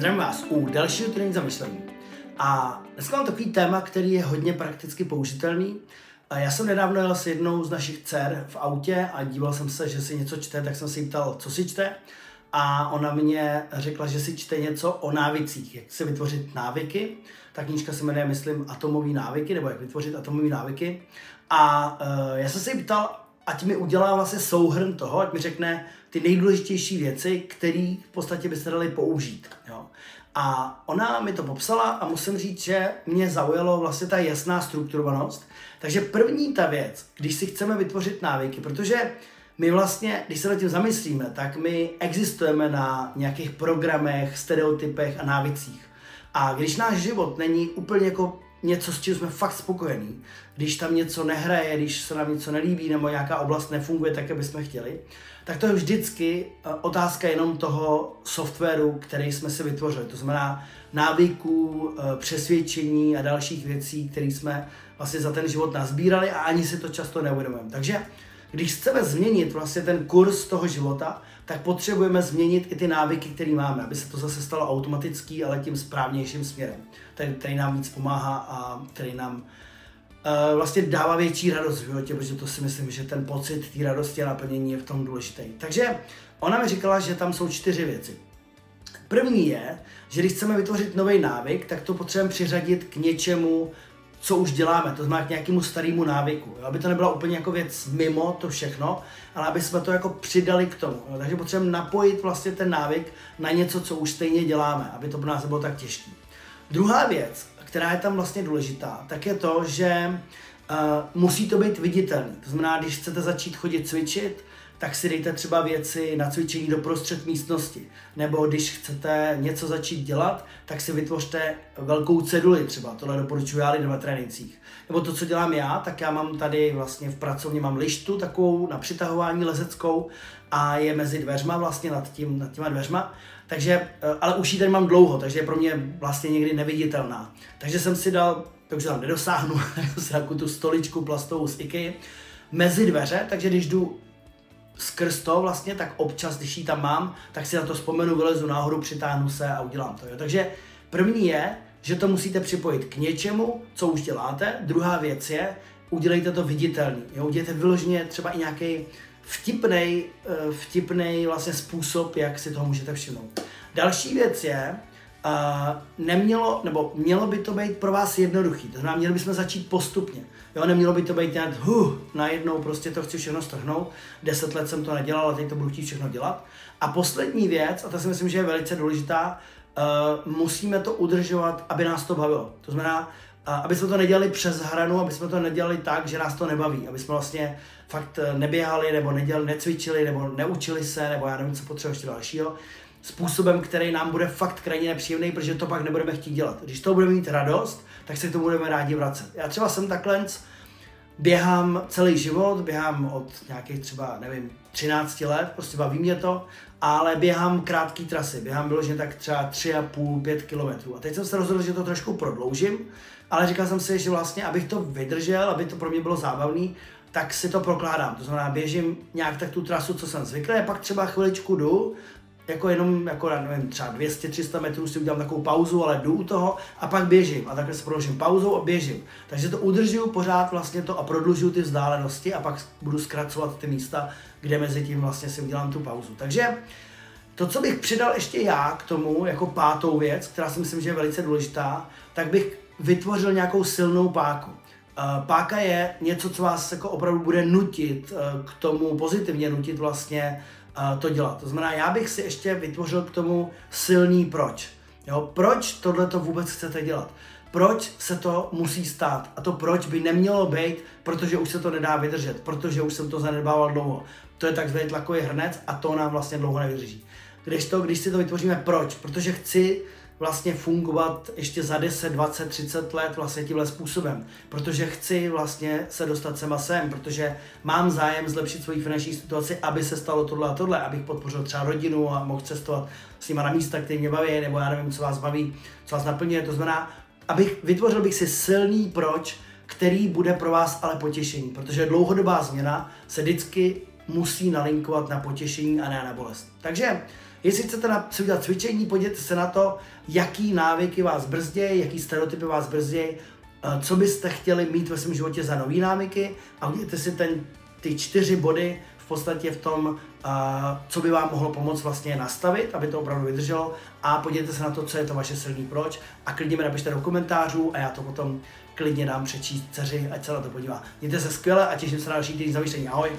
Zdravím vás u dalšího týdenní zamyšlení. A dneska mám takový téma, který je hodně prakticky použitelný. Já jsem nedávno jel s jednou z našich dcer v autě a díval jsem se, že si něco čte, tak jsem si ptal, co si čte. A ona mě řekla, že si čte něco o návicích, jak se vytvořit návyky. Ta knížka se jmenuje, myslím, Atomové návyky, nebo jak vytvořit atomové návyky. A uh, já jsem se jí ptal, ať mi udělá vlastně souhrn toho, ať mi řekne ty nejdůležitější věci, které v podstatě byste dali použít. Jo. A ona mi to popsala a musím říct, že mě zaujalo vlastně ta jasná strukturovanost. Takže první ta věc, když si chceme vytvořit návyky, protože my vlastně, když se nad tím zamyslíme, tak my existujeme na nějakých programech, stereotypech a návicích. A když náš život není úplně jako něco, s čím jsme fakt spokojení, když tam něco nehraje, když se nám něco nelíbí nebo nějaká oblast nefunguje tak, jak bychom chtěli, tak to je vždycky eh, otázka jenom toho softwaru, který jsme si vytvořili. To znamená návyků, eh, přesvědčení a dalších věcí, které jsme vlastně za ten život nazbírali a ani si to často neuvědomujeme. Takže když chceme změnit vlastně ten kurz toho života, tak potřebujeme změnit i ty návyky, které máme, aby se to zase stalo automatický, ale tím správnějším směrem, který, který nám víc pomáhá a který nám uh, vlastně dává větší radost v životě, protože to si myslím, že ten pocit té radosti a naplnění je v tom důležitý. Takže ona mi říkala, že tam jsou čtyři věci. První je, že když chceme vytvořit nový návyk, tak to potřebujeme přiřadit k něčemu, co už děláme, to znamená k nějakému starému návyku. Jo? Aby to nebyla úplně jako věc mimo to všechno, ale aby jsme to jako přidali k tomu. Jo? Takže potřebujeme napojit vlastně ten návyk na něco, co už stejně děláme, aby to pro nás nebylo tak těžké. Druhá věc, která je tam vlastně důležitá, tak je to, že uh, musí to být viditelný. To znamená, když chcete začít chodit cvičit, tak si dejte třeba věci na cvičení do prostřed místnosti. Nebo když chcete něco začít dělat, tak si vytvořte velkou ceduli třeba, tohle doporučuji já lidem na trénincích. Nebo to, co dělám já, tak já mám tady vlastně v pracovně mám lištu takovou na přitahování lezeckou a je mezi dveřma vlastně nad, tím, nad těma dveřma. Takže, eh, ale už ji tady mám dlouho, takže je pro mě vlastně někdy neviditelná. Takže jsem si dal, takže tam nedosáhnu, si takovou tu stoličku plastovou z IKEA mezi dveře, takže když jdu skrz to vlastně, tak občas, když ji tam mám, tak si na to vzpomenu, vylezu nahoru, přitáhnu se a udělám to. Jo. Takže první je, že to musíte připojit k něčemu, co už děláte. Druhá věc je, udělejte to viditelný. Jo. Udělejte vyloženě třeba i nějaký vtipný, eh, vlastně způsob, jak si toho můžete všimnout. Další věc je, uh, nemělo, nebo mělo by to být pro vás jednoduchý. To znamená, měli bychom začít postupně. Jo, nemělo by to být nějak, huh, najednou prostě to chci všechno strhnout. Deset let jsem to nedělal a teď to budu chtít všechno dělat. A poslední věc, a to si myslím, že je velice důležitá, uh, musíme to udržovat, aby nás to bavilo. To znamená, uh, aby jsme to nedělali přes hranu, aby jsme to nedělali tak, že nás to nebaví, aby jsme vlastně fakt neběhali, nebo nedělali, necvičili, nebo neučili se, nebo já nevím, co potřebujeme ještě dalšího způsobem, který nám bude fakt krajně nepříjemný, protože to pak nebudeme chtít dělat. Když to budeme mít radost, tak se to budeme rádi vracet. Já třeba jsem takhle běhám celý život, běhám od nějakých třeba, nevím, 13 let, prostě baví mě to, ale běhám krátké trasy, běhám vyloženě tak třeba 3,5-5 kilometrů. A teď jsem se rozhodl, že to trošku prodloužím, ale říkal jsem si, že vlastně, abych to vydržel, aby to pro mě bylo zábavný, tak si to prokládám. To znamená, běžím nějak tak tu trasu, co jsem zvyklý, a pak třeba chviličku jdu, jako jenom, jako nevím, třeba 200-300 metrů si udělám takovou pauzu, ale jdu u toho a pak běžím a takhle se prodloužím pauzou a běžím. Takže to udržuju pořád vlastně to a prodlužuju ty vzdálenosti a pak budu zkracovat ty místa, kde mezi tím vlastně si udělám tu pauzu. Takže to, co bych přidal ještě já k tomu, jako pátou věc, která si myslím, že je velice důležitá, tak bych vytvořil nějakou silnou páku. Eh, páka je něco, co vás jako opravdu bude nutit eh, k tomu, pozitivně nutit vlastně to dělat. To znamená, já bych si ještě vytvořil k tomu silný proč. Jo, proč tohle to vůbec chcete dělat? Proč se to musí stát? A to proč by nemělo být, protože už se to nedá vydržet, protože už jsem to zanedbával dlouho. To je takzvaný tlakový hrnec a to nám vlastně dlouho nevydrží. Když to, když si to vytvoříme proč? Protože chci vlastně fungovat ještě za 10, 20, 30 let vlastně tímhle způsobem. Protože chci vlastně se dostat sem a sem, protože mám zájem zlepšit svoji finanční situaci, aby se stalo tohle a tohle, abych podpořil třeba rodinu a mohl cestovat s nima na místa, které mě baví, nebo já nevím, co vás baví, co vás naplňuje. To znamená, abych vytvořil bych si silný proč, který bude pro vás ale potěšení, protože dlouhodobá změna se vždycky musí nalinkovat na potěšení a ne na bolest. Takže Jestli chcete na, si udělat cvičení, podívejte se na to, jaký návyky vás brzdějí, jaký stereotypy vás brzdějí, eh, co byste chtěli mít ve svém životě za nový návyky a udělejte si ten, ty čtyři body v podstatě v tom, uh, co by vám mohlo pomoct vlastně nastavit, aby to opravdu vydrželo a podívejte se na to, co je to vaše silný proč a klidně mi napište do komentářů a já to potom klidně dám přečíst dceři, ať se na to podívá. Mějte se skvěle a těším se na další týden zamýšlení. Ahoj!